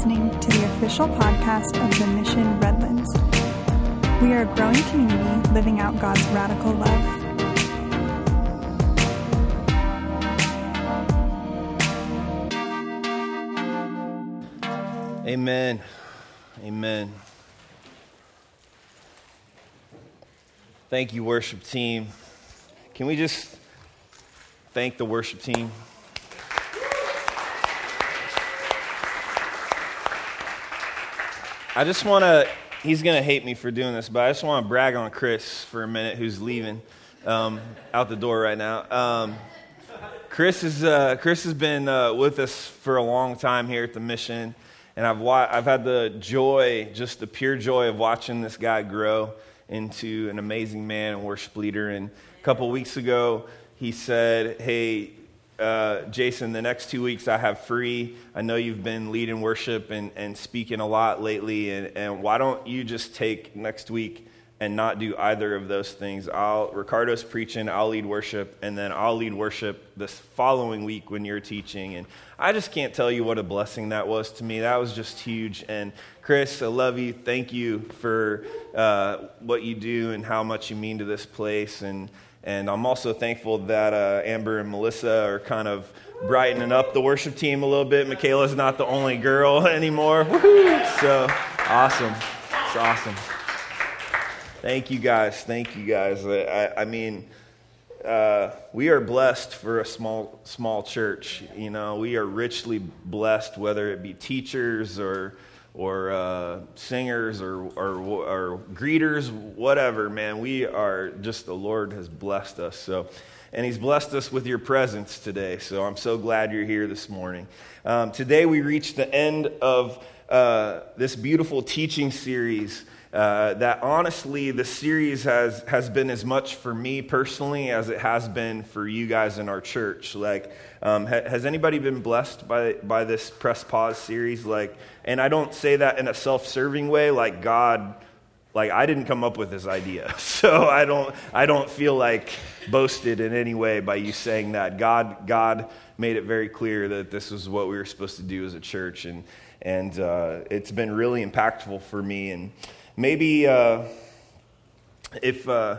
listening to the official podcast of the Mission Redlands. We are a growing community living out God's radical love. Amen. Amen. Thank you, worship team. Can we just thank the worship team? I just want to, he's going to hate me for doing this, but I just want to brag on Chris for a minute, who's leaving um, out the door right now. Um, Chris, is, uh, Chris has been uh, with us for a long time here at the mission, and I've, wa- I've had the joy, just the pure joy of watching this guy grow into an amazing man and worship leader. And a couple weeks ago, he said, Hey, uh, Jason, the next two weeks I have free. I know you've been leading worship and, and speaking a lot lately, and, and why don't you just take next week and not do either of those things? I'll, Ricardo's preaching, I'll lead worship, and then I'll lead worship this following week when you're teaching. And I just can't tell you what a blessing that was to me. That was just huge. And Chris, I love you. Thank you for uh, what you do and how much you mean to this place. And and I'm also thankful that uh, Amber and Melissa are kind of brightening up the worship team a little bit. Michaela's not the only girl anymore. So awesome. It's awesome. Thank you guys. Thank you guys. I, I mean, uh, we are blessed for a small small church. You know, we are richly blessed, whether it be teachers or or uh, singers or, or, or greeters, whatever, man. We are just, the Lord has blessed us. So, and He's blessed us with your presence today. So I'm so glad you're here this morning. Um, today we reach the end of uh, this beautiful teaching series. Uh, that honestly, the series has, has been as much for me personally as it has been for you guys in our church. Like, um, ha- has anybody been blessed by, by this Press Pause series? Like, and I don't say that in a self serving way, like God, like I didn't come up with this idea. So I don't, I don't feel like boasted in any way by you saying that. God, God made it very clear that this was what we were supposed to do as a church. And, and uh, it's been really impactful for me. And, Maybe uh, if, uh,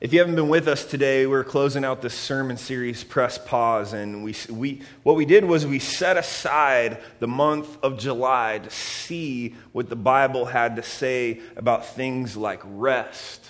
if you haven't been with us today, we're closing out this sermon series, Press Pause. And we, we, what we did was we set aside the month of July to see what the Bible had to say about things like rest,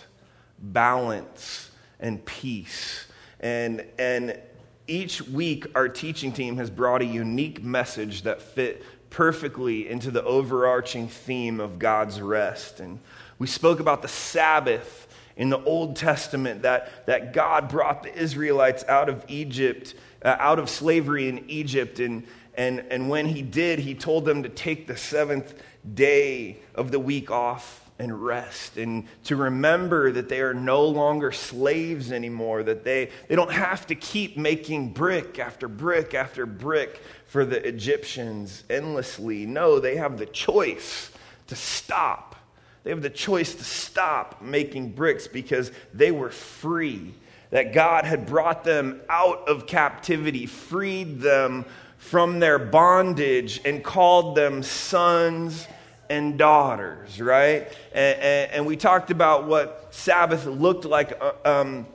balance, and peace. And, and each week, our teaching team has brought a unique message that fit perfectly into the overarching theme of God's rest. And we spoke about the Sabbath in the Old Testament that, that God brought the Israelites out of Egypt, uh, out of slavery in Egypt. And, and, and when he did, he told them to take the seventh day of the week off and rest and to remember that they are no longer slaves anymore, that they, they don't have to keep making brick after brick after brick for the Egyptians endlessly. No, they have the choice to stop. They have the choice to stop making bricks because they were free. That God had brought them out of captivity, freed them from their bondage, and called them sons and daughters, right? And, and, and, we talked about what Sabbath looked like uh, um,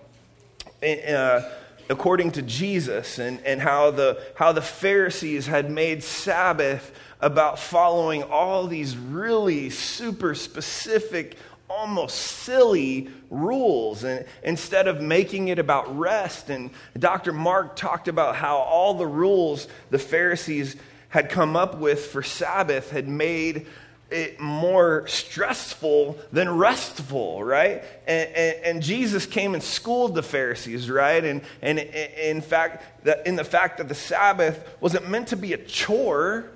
uh, according to Jesus and, and how, the, how the Pharisees had made Sabbath about following all these really super specific, almost silly rules and instead of making it about rest. And Dr. Mark talked about how all the rules the Pharisees had come up with for Sabbath had made more stressful than restful, right? And, and, and, Jesus came and schooled the Pharisees, right? And, and in fact, in the fact that the Sabbath wasn't meant to be a chore,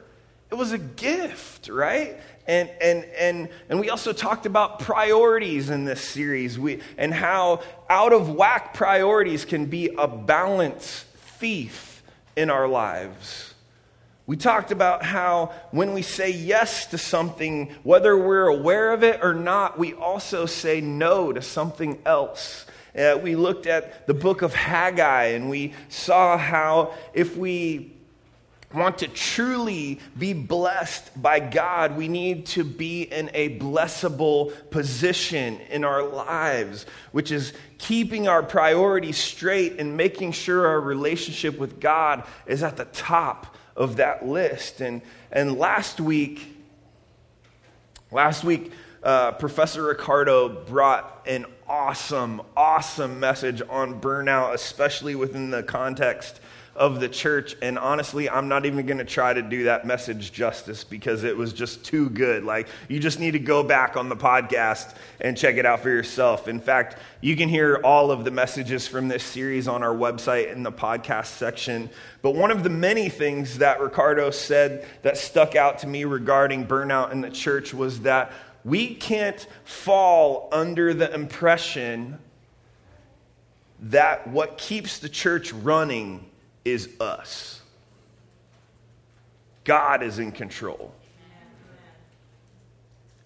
it was a gift, right? And, and, and, and we also talked about priorities in this series we, and how out of whack priorities can be a balance thief in our lives. We talked about how when we say yes to something, whether we're aware of it or not, we also say no to something else. Uh, we looked at the book of Haggai and we saw how if we want to truly be blessed by God, we need to be in a blessable position in our lives, which is keeping our priorities straight and making sure our relationship with God is at the top of that list. And, and last week, last week, uh, Professor Ricardo brought an awesome, awesome message on burnout, especially within the context of the church. And honestly, I'm not even going to try to do that message justice because it was just too good. Like, you just need to go back on the podcast and check it out for yourself. In fact, you can hear all of the messages from this series on our website in the podcast section. But one of the many things that Ricardo said that stuck out to me regarding burnout in the church was that we can't fall under the impression that what keeps the church running is us. God is in control.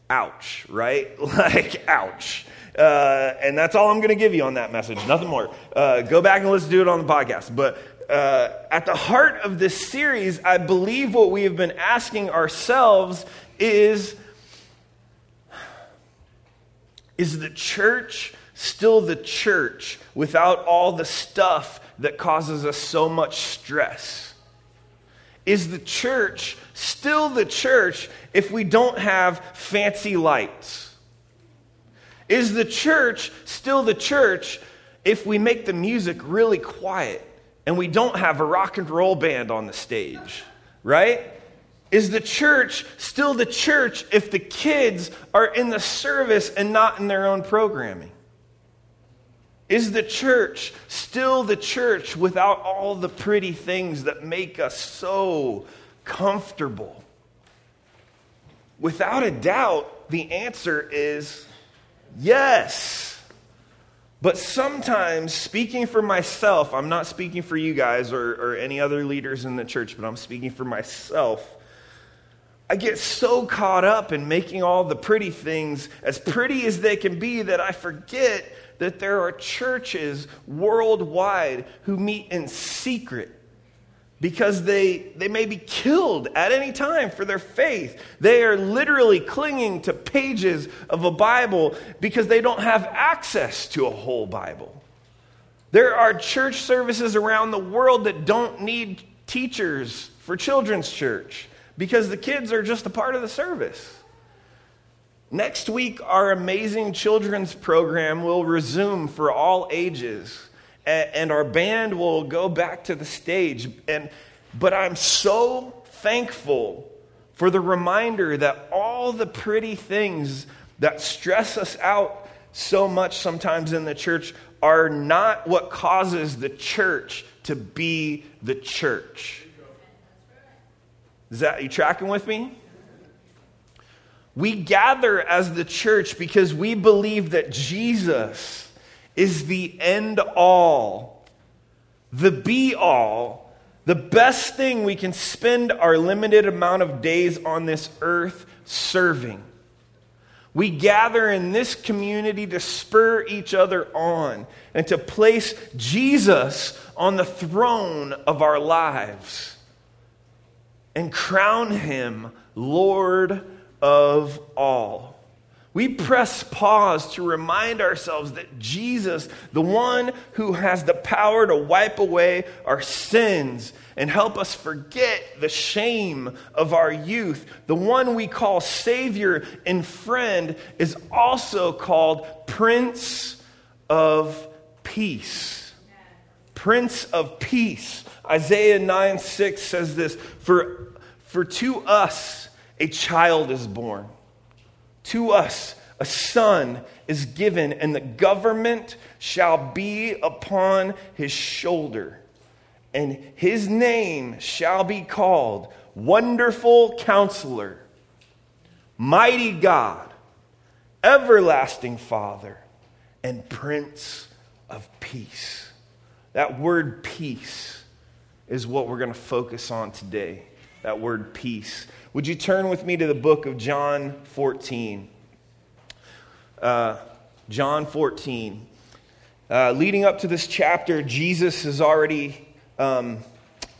Ouch, right? Like, ouch. Uh, and that's all I'm going to give you on that message. Nothing more. Uh, go back and let's do it on the podcast. But uh, at the heart of this series, I believe what we have been asking ourselves is is the church still the church without all the stuff that causes us so much stress? Is the church still the church if we don't have fancy lights? Is the church still the church if we make the music really quiet and we don't have a rock and roll band on the stage? Right? Is the church still the church if the kids are in the service and not in their own programming? Is the church still the church without all the pretty things that make us so comfortable? Without a doubt, the answer is yes. But sometimes, speaking for myself, I'm not speaking for you guys or, or any other leaders in the church, but I'm speaking for myself. I get so caught up in making all the pretty things as pretty as they can be that I forget that there are churches worldwide who meet in secret because they, they may be killed at any time for their faith. They are literally clinging to pages of a Bible because they don't have access to a whole Bible. There are church services around the world that don't need teachers for children's church because the kids are just a part of the service. Next week, our amazing children's program will resume for all ages, and our band will go back to the stage. And, but I'm so thankful for the reminder that all the pretty things that stress us out so much sometimes in the church are not what causes the church to be the church. Is that you tracking with me? We gather as the church because we believe that Jesus is the end all, the be all, the best thing we can spend our limited amount of days on this earth serving. We gather in this community to spur each other on and to place Jesus on the throne of our lives and crown him Lord of all. We press pause to remind ourselves that Jesus, the one who has the power to wipe away our sins and help us forget the shame of our youth, the one we call Savior and friend, is also called Prince of Peace. Prince of Peace. Isaiah 9 6 says this For, for to us, a child is born. To us, a son is given, and the government shall be upon his shoulder. And his name shall be called Wonderful Counselor, Mighty God, Everlasting Father, and Prince of Peace. That word peace is what we're going to focus on today. That word peace. Would you turn with me to the book of John 14? Uh, John 14. Uh, leading up to this chapter, Jesus has already um,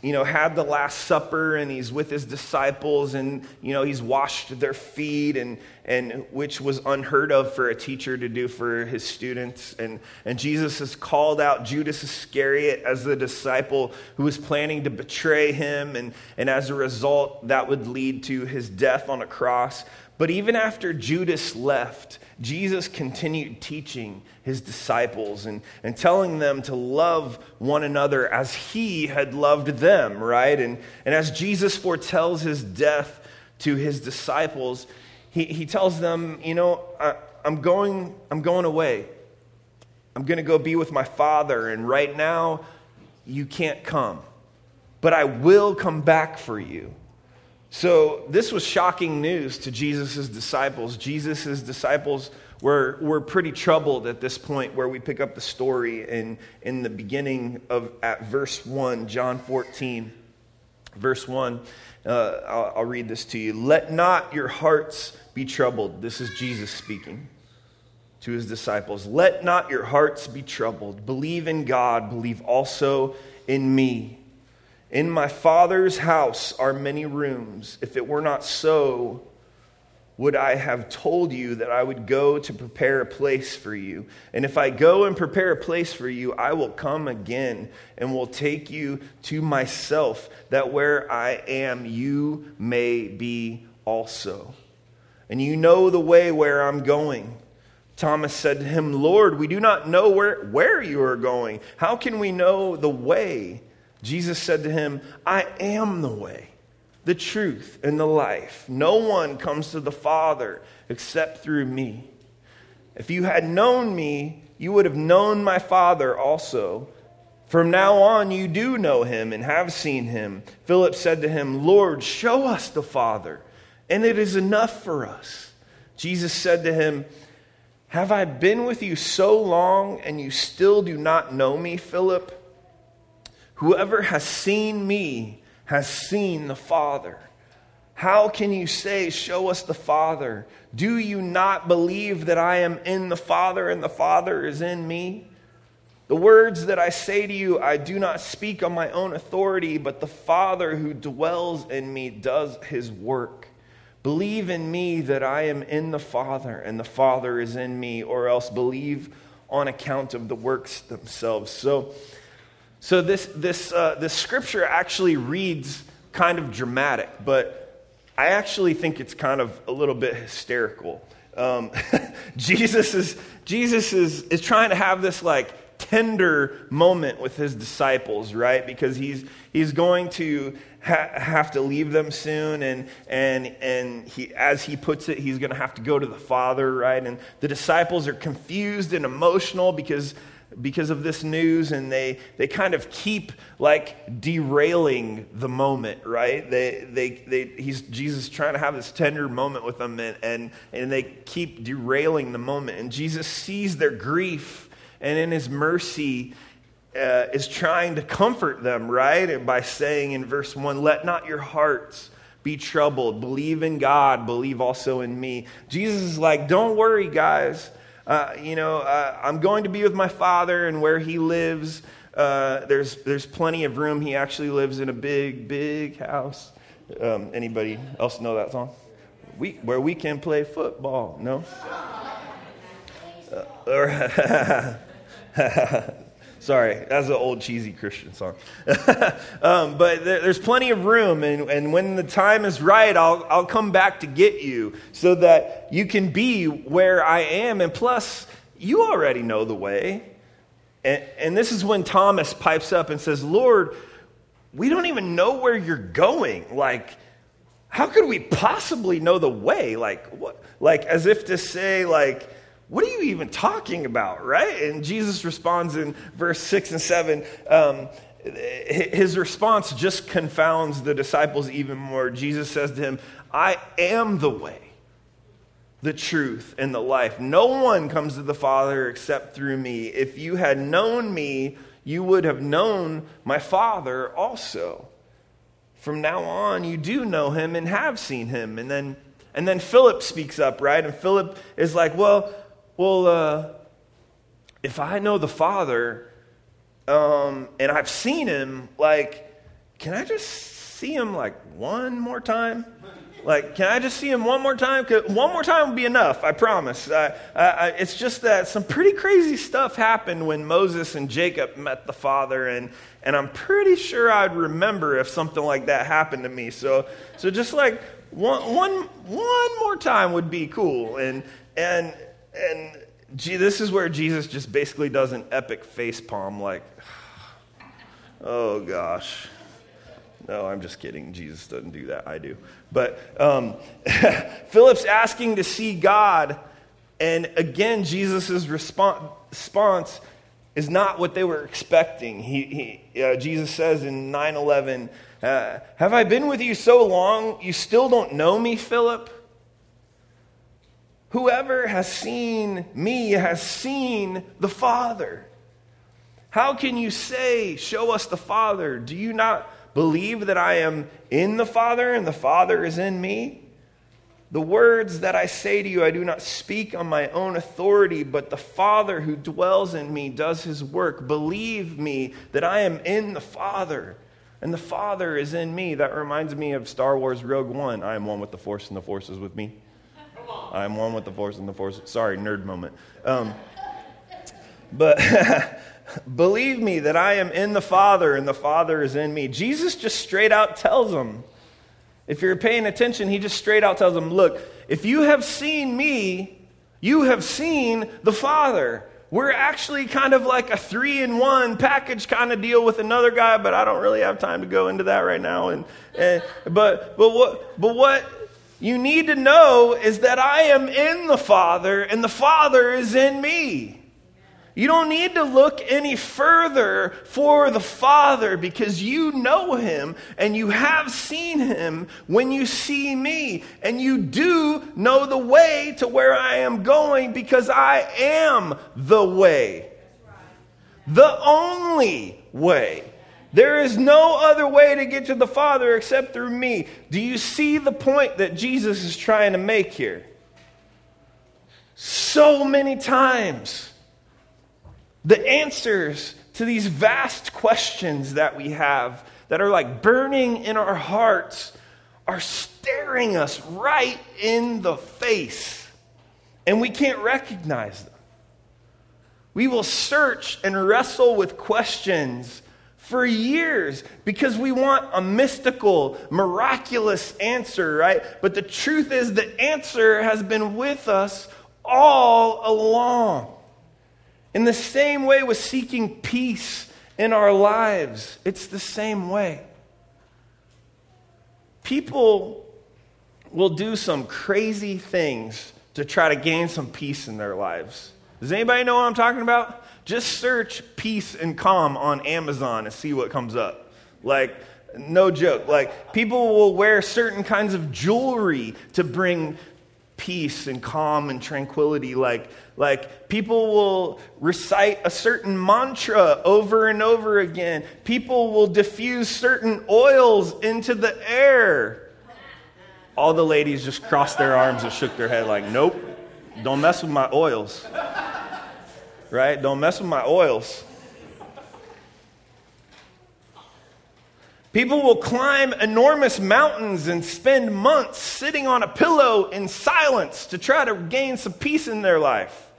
you know, had the Last Supper and he's with his disciples and, you know, he's washed their feet and, and which was unheard of for a teacher to do for his students. And, and Jesus has called out Judas Iscariot as the disciple who was planning to betray him. And, and as a result, that would lead to his death on a cross. But even after Judas left, Jesus continued teaching his disciples and, and telling them to love one another as he had loved them, right? And, and as Jesus foretells his death to his disciples, he, he tells them, You know, I, I'm, going, I'm going away. I'm going to go be with my Father, and right now you can't come, but I will come back for you. So, this was shocking news to Jesus' disciples. Jesus' disciples were, were pretty troubled at this point where we pick up the story in, in the beginning of at verse 1, John 14. Verse 1, uh, I'll, I'll read this to you. Let not your hearts be troubled. This is Jesus speaking to his disciples. Let not your hearts be troubled. Believe in God, believe also in me. In my Father's house are many rooms. If it were not so, would I have told you that I would go to prepare a place for you? And if I go and prepare a place for you, I will come again and will take you to myself, that where I am, you may be also. And you know the way where I'm going. Thomas said to him, Lord, we do not know where, where you are going. How can we know the way? Jesus said to him, I am the way, the truth, and the life. No one comes to the Father except through me. If you had known me, you would have known my Father also. From now on, you do know him and have seen him. Philip said to him, Lord, show us the Father, and it is enough for us. Jesus said to him, Have I been with you so long, and you still do not know me, Philip? Whoever has seen me has seen the Father. How can you say, Show us the Father? Do you not believe that I am in the Father and the Father is in me? The words that I say to you, I do not speak on my own authority, but the Father who dwells in me does his work. Believe in me that I am in the Father and the Father is in me, or else believe on account of the works themselves. So, so this, this, uh, this scripture actually reads kind of dramatic, but I actually think it's kind of a little bit hysterical. Um, Jesus, is, Jesus is, is trying to have this like tender moment with his disciples, right? Because he's, he's going to ha- have to leave them soon. And, and, and he, as he puts it, he's going to have to go to the Father, right? And the disciples are confused and emotional because because of this news and they, they kind of keep like derailing the moment right? They, they, they, he's jesus trying to have this tender moment with them and, and, and they keep derailing the moment. And jesus sees their grief and in his mercy uh, is trying to comfort them right? And by saying in verse 1 let not your hearts be troubled. Believe in god believe also in me. Jesus is like don't worry guys uh, you know, uh, I'm going to be with my father, and where he lives, uh, there's, there's plenty of room. He actually lives in a big, big house. Um, anybody else know that song? We, where we can play football. No? Uh, Sorry, that's an old cheesy Christian song. um, but there, there's plenty of room, and, and when the time is right, I'll, I'll come back to get you so that you can be where I am. And plus, you already know the way. And, and this is when Thomas pipes up and says, Lord, we don't even know where you're going. Like, how could we possibly know the way? Like, what? Like, as if to say, like, what are you even talking about, right? And Jesus responds in verse 6 and 7. Um, his response just confounds the disciples even more. Jesus says to him, I am the way, the truth, and the life. No one comes to the Father except through me. If you had known me, you would have known my Father also. From now on, you do know him and have seen him. And then, and then Philip speaks up, right? And Philip is like, Well, well, uh, if I know the Father um, and I've seen him, like, can I just see him like one more time? Like, can I just see him one more time? One more time would be enough, I promise. Uh, uh, it's just that some pretty crazy stuff happened when Moses and Jacob met the Father, and, and I'm pretty sure I'd remember if something like that happened to me. So, so just like one, one, one more time would be cool. And, and, and gee, this is where Jesus just basically does an epic face palm, like, oh gosh. No, I'm just kidding. Jesus doesn't do that. I do. But um, Philip's asking to see God. And again, Jesus' response is not what they were expecting. He, he uh, Jesus says in 9 11, uh, Have I been with you so long, you still don't know me, Philip? Whoever has seen me has seen the Father. How can you say, Show us the Father? Do you not believe that I am in the Father and the Father is in me? The words that I say to you, I do not speak on my own authority, but the Father who dwells in me does his work. Believe me that I am in the Father and the Father is in me. That reminds me of Star Wars Rogue One. I am one with the Force and the Force is with me. I am one with the Force and the Force. Sorry, nerd moment. Um, but Believe me that I am in the Father and the Father is in me. Jesus just straight out tells them. If you're paying attention, he just straight out tells them, Look, if you have seen me, you have seen the Father. We're actually kind of like a three in one package kind of deal with another guy, but I don't really have time to go into that right now. And, and but but what but what you need to know is that I am in the Father and the Father is in me. You don't need to look any further for the Father because you know Him and you have seen Him when you see me. And you do know the way to where I am going because I am the way. The only way. There is no other way to get to the Father except through me. Do you see the point that Jesus is trying to make here? So many times the answers to these vast questions that we have that are like burning in our hearts are staring us right in the face, and we can't recognize them. We will search and wrestle with questions for years because we want a mystical, miraculous answer, right? But the truth is, the answer has been with us all along. In the same way with seeking peace in our lives, it's the same way. People will do some crazy things to try to gain some peace in their lives. Does anybody know what I'm talking about? Just search peace and calm on Amazon and see what comes up. Like, no joke. Like, people will wear certain kinds of jewelry to bring peace and calm and tranquility. Like, like people will recite a certain mantra over and over again. People will diffuse certain oils into the air. All the ladies just crossed their arms and shook their head, like, nope, don't mess with my oils. Right? Don't mess with my oils. People will climb enormous mountains and spend months sitting on a pillow in silence to try to gain some peace in their life.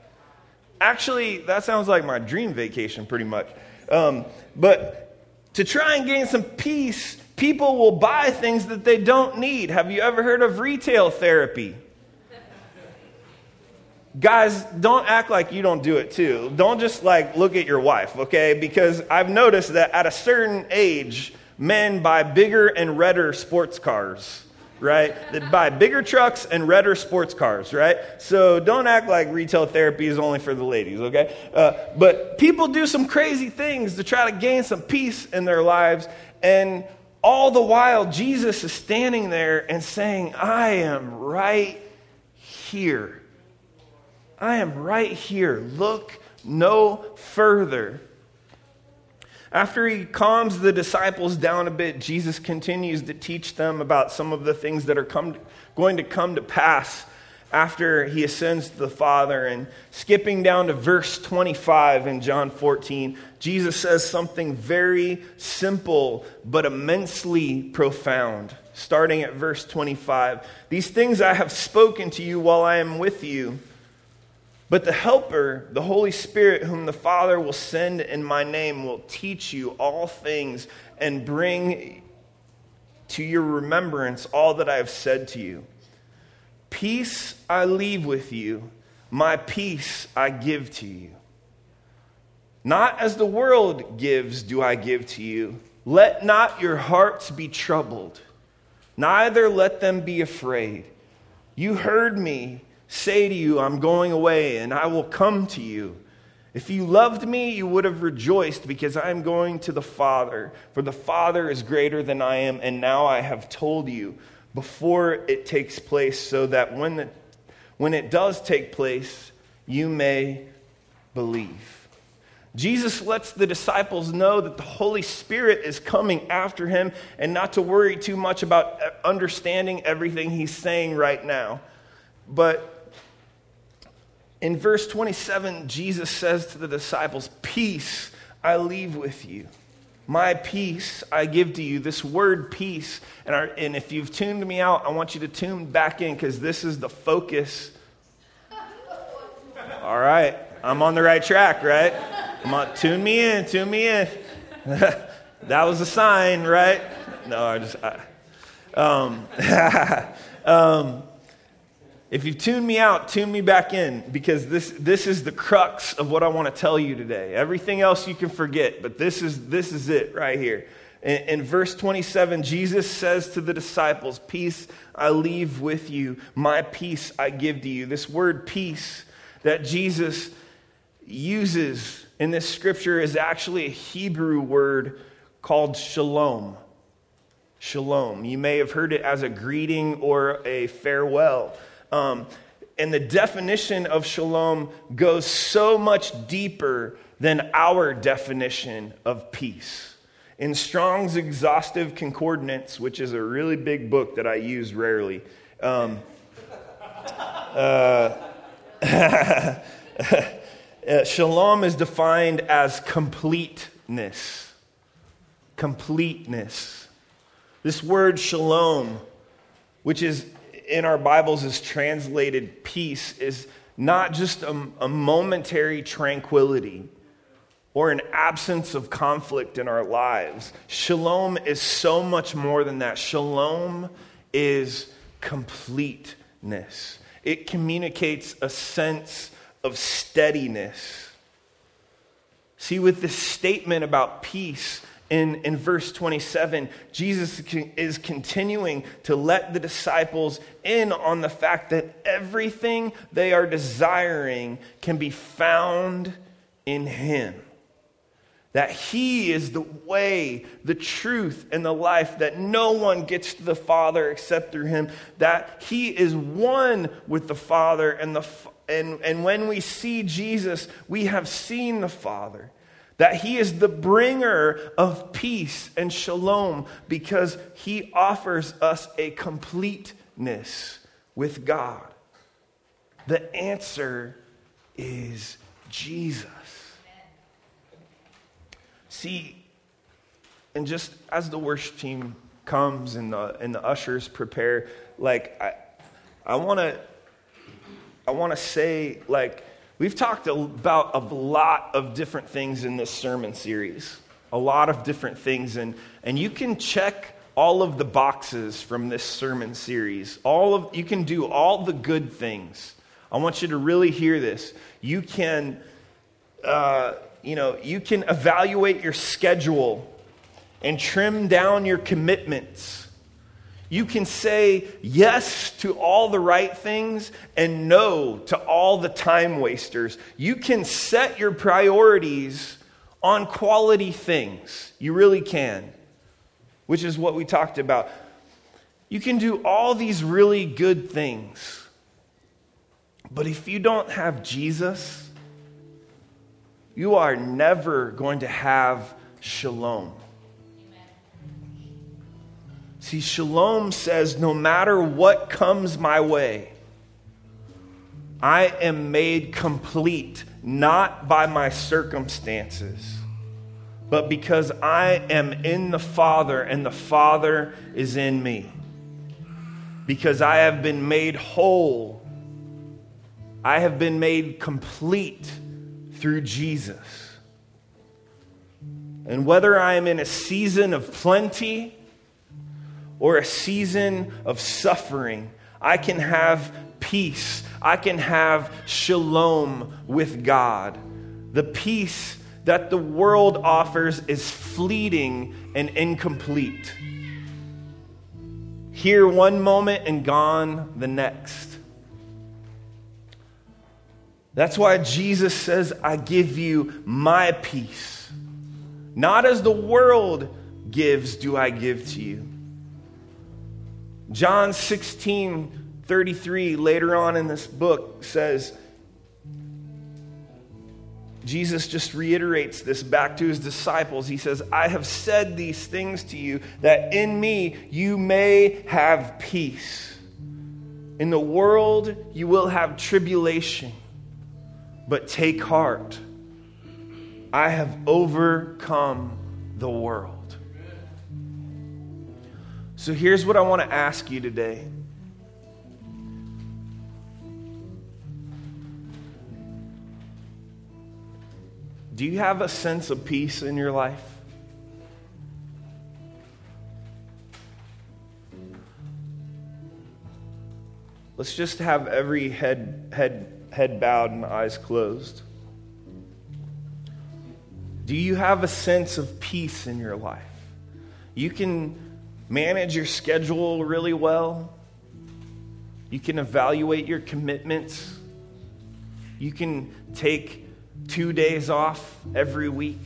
Actually, that sounds like my dream vacation pretty much. Um, but to try and gain some peace, people will buy things that they don't need. Have you ever heard of retail therapy? Guys, don't act like you don't do it too. Don't just like look at your wife, okay? Because I've noticed that at a certain age, men buy bigger and redder sports cars right? they buy bigger trucks and redder sports cars, right? So don't act like retail therapy is only for the ladies, okay? Uh, but people do some crazy things to try to gain some peace in their lives. And all the while, Jesus is standing there and saying, I am right here. I am right here. Look no further. After he calms the disciples down a bit, Jesus continues to teach them about some of the things that are come, going to come to pass after he ascends to the Father. And skipping down to verse 25 in John 14, Jesus says something very simple but immensely profound. Starting at verse 25 These things I have spoken to you while I am with you. But the Helper, the Holy Spirit, whom the Father will send in my name, will teach you all things and bring to your remembrance all that I have said to you. Peace I leave with you, my peace I give to you. Not as the world gives, do I give to you. Let not your hearts be troubled, neither let them be afraid. You heard me say to you, I'm going away, and I will come to you. If you loved me, you would have rejoiced because I am going to the Father, for the Father is greater than I am, and now I have told you before it takes place, so that when, the, when it does take place, you may believe. Jesus lets the disciples know that the Holy Spirit is coming after him and not to worry too much about understanding everything he's saying right now. But in verse 27, Jesus says to the disciples, Peace I leave with you. My peace I give to you. This word peace. And, our, and if you've tuned me out, I want you to tune back in because this is the focus. All right. I'm on the right track, right? Come on, tune me in, tune me in. that was a sign, right? No, I just. I, um, um, if you've tuned me out, tune me back in because this, this is the crux of what I want to tell you today. Everything else you can forget, but this is, this is it right here. In, in verse 27, Jesus says to the disciples, Peace I leave with you, my peace I give to you. This word peace that Jesus uses in this scripture is actually a Hebrew word called shalom. Shalom. You may have heard it as a greeting or a farewell. Um, and the definition of shalom goes so much deeper than our definition of peace. In Strong's Exhaustive Concordance, which is a really big book that I use rarely, um, uh, uh, shalom is defined as completeness. Completeness. This word shalom, which is in our Bibles is translated peace is not just a, a, momentary tranquility or an absence of conflict in our lives. Shalom is so much more than that. Shalom is completeness, it communicates a sense of steadiness. See, with this statement about peace, in, in verse 27, Jesus is continuing to let the disciples in on the fact that everything they are desiring can be found in Him. That He is the way, the truth, and the life, that no one gets to the Father except through Him. That He is one with the Father, and, the, and, and when we see Jesus, we have seen the Father that he is the bringer of peace and shalom because he offers us a completeness with God. The answer is Jesus. See, and just as the worship team comes and the, and the ushers prepare, like, I, I want to I want to say, like, We've talked about a lot of different things in this sermon series, a lot of different things, and, and you can check all of the boxes from this sermon series. All of, you can do all the good things. I want you to really hear this. You can, uh, you know, you can evaluate your schedule and trim down your commitments you can say yes to all the right things and no to all the time wasters. You can set your priorities on quality things. You really can, which is what we talked about. You can do all these really good things. But if you don't have Jesus, you are never going to have shalom. See, shalom says no matter what comes my way, I am made complete not by my circumstances, but because I am in the Father and the Father is in me. Because I have been made whole, I have been made complete through Jesus. And whether I am in a season of plenty or a season of suffering, I can have peace. I can have shalom with God. The peace that the world offers is fleeting and incomplete. Here one moment and gone the next. That's why Jesus says, I give you my peace. Not as the world gives, do I give to you. John 16, 33, later on in this book, says, Jesus just reiterates this back to his disciples. He says, I have said these things to you that in me you may have peace. In the world you will have tribulation, but take heart. I have overcome the world. So here's what I want to ask you today. Do you have a sense of peace in your life? Let's just have every head, head, head bowed and eyes closed. Do you have a sense of peace in your life? You can manage your schedule really well. You can evaluate your commitments. You can take two days off every week,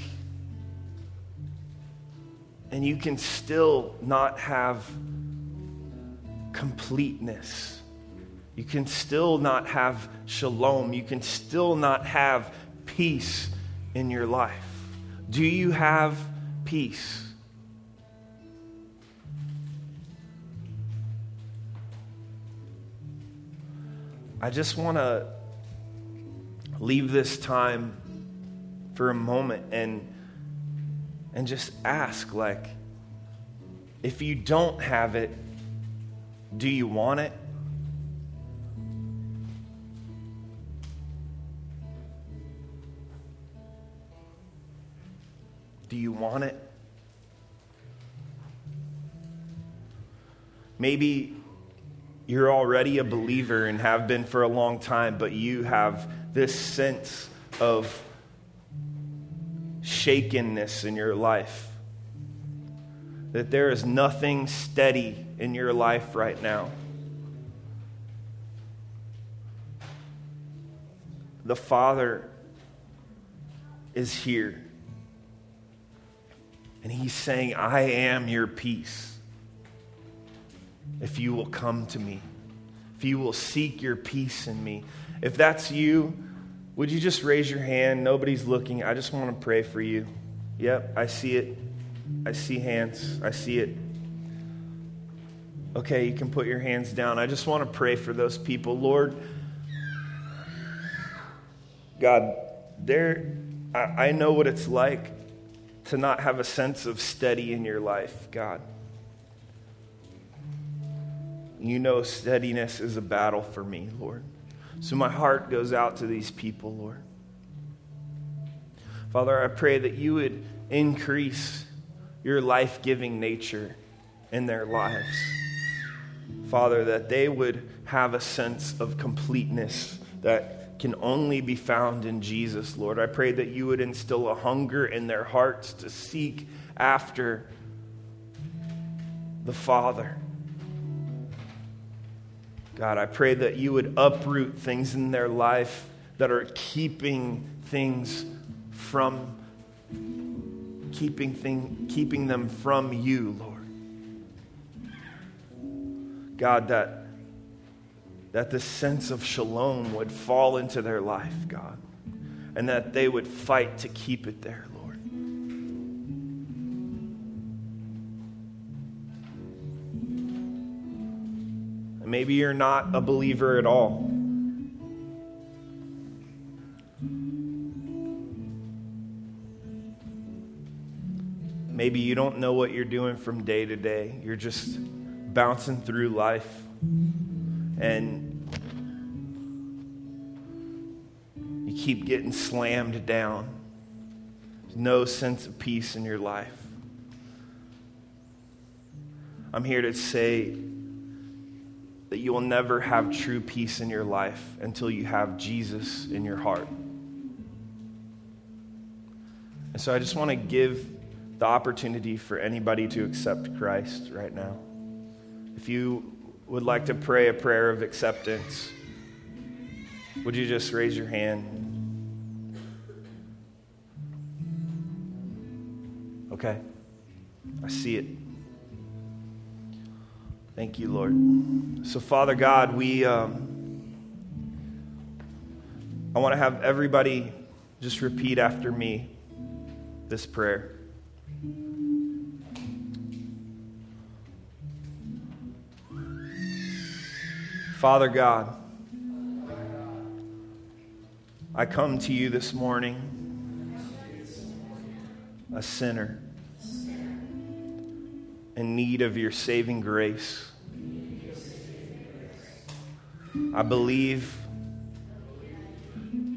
and you can still not have completeness. You can still not have shalom. You can still not have peace in your life. Do you have peace? I just want to leave this time for a moment and and just ask like if you don't have it do you want it? Do you want it? Maybe you're already a believer and have been for a long time but you have this sense of shakenness in your life. That there is nothing steady in your life right now. The Father is here. And He's saying, I am your peace. If you will come to me, if you will seek your peace in me. If that's you, would you just raise your hand? Nobody's looking. I just want to pray for you. Yep, I see it. I see hands. I see it. Okay, you can put your hands down. I just want to pray for those people. Lord, God, there I, I know what it's like to not have a sense of steady in your life, God. You know steadiness is a battle for me, Lord. So my heart goes out to these people, Lord. Father, I pray that you would increase your life giving nature in their lives. Father, that they would have a sense of completeness that can only be found in Jesus, Lord. I pray that you would instill a hunger in their hearts to seek after the Father God, I pray that you would uproot things in their life that are keeping things from keeping thing, keeping them from you, Lord. God, that that the sense of shalom would fall into their life, God, and that they would fight to keep it there, Maybe you're not a believer at all. Maybe you don't know what you're doing from day to day. You're just bouncing through life. And you keep getting slammed down. There's no sense of peace in your life. I'm here to say that you will never have true peace in your life until you have Jesus in your heart. And so I just want to give the opportunity for anybody to accept Christ right now. If you would like to pray a prayer of acceptance, would you just raise your hand? Okay. I see it. Thank you, Lord. So, Father God, we, um, I want to have everybody just repeat after me this prayer. Father God, I come to you this morning, a sinner in need of your saving grace. I believe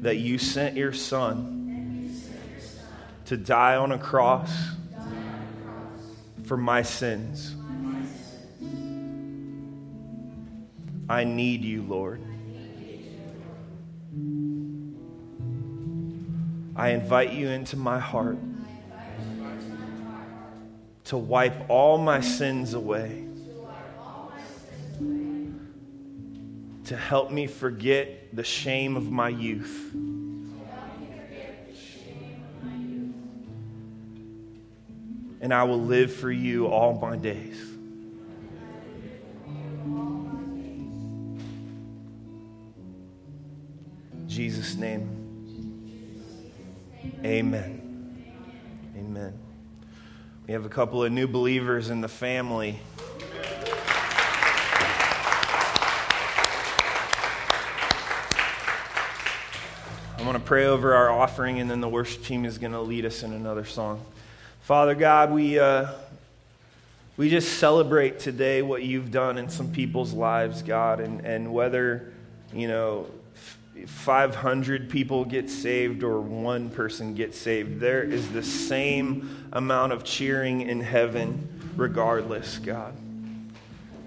that you sent your son to die on a cross for my sins. I need you, Lord. I invite you into my heart to wipe all my sins away, to help me forget the shame of my youth. And I will live for you all my days. Jesus' name. Amen. Amen. We have a couple of new believers in the family. Want to pray over our offering, and then the worship team is going to lead us in another song. Father God, we, uh, we just celebrate today what you've done in some people's lives, God, and, and whether, you know, 500 people get saved or one person gets saved, there is the same amount of cheering in heaven, regardless, God.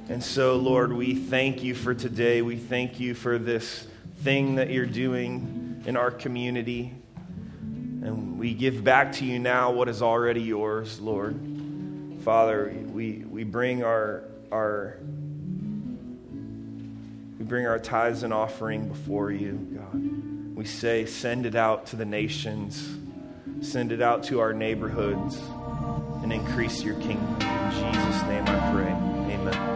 And so, Lord, we thank you for today. We thank you for this thing that you're doing in our community. And we give back to you now what is already yours, Lord. Father, we, we bring our, our we bring our tithes and offering before you, God. We say, send it out to the nations, send it out to our neighborhoods, and increase your kingdom. In Jesus' name I pray. Amen.